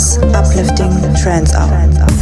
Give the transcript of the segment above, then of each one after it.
most uplifting trance hour.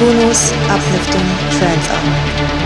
Kunos Uplifting Trance Hour.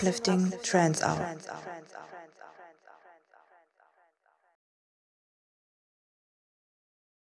Uplifting trance hour.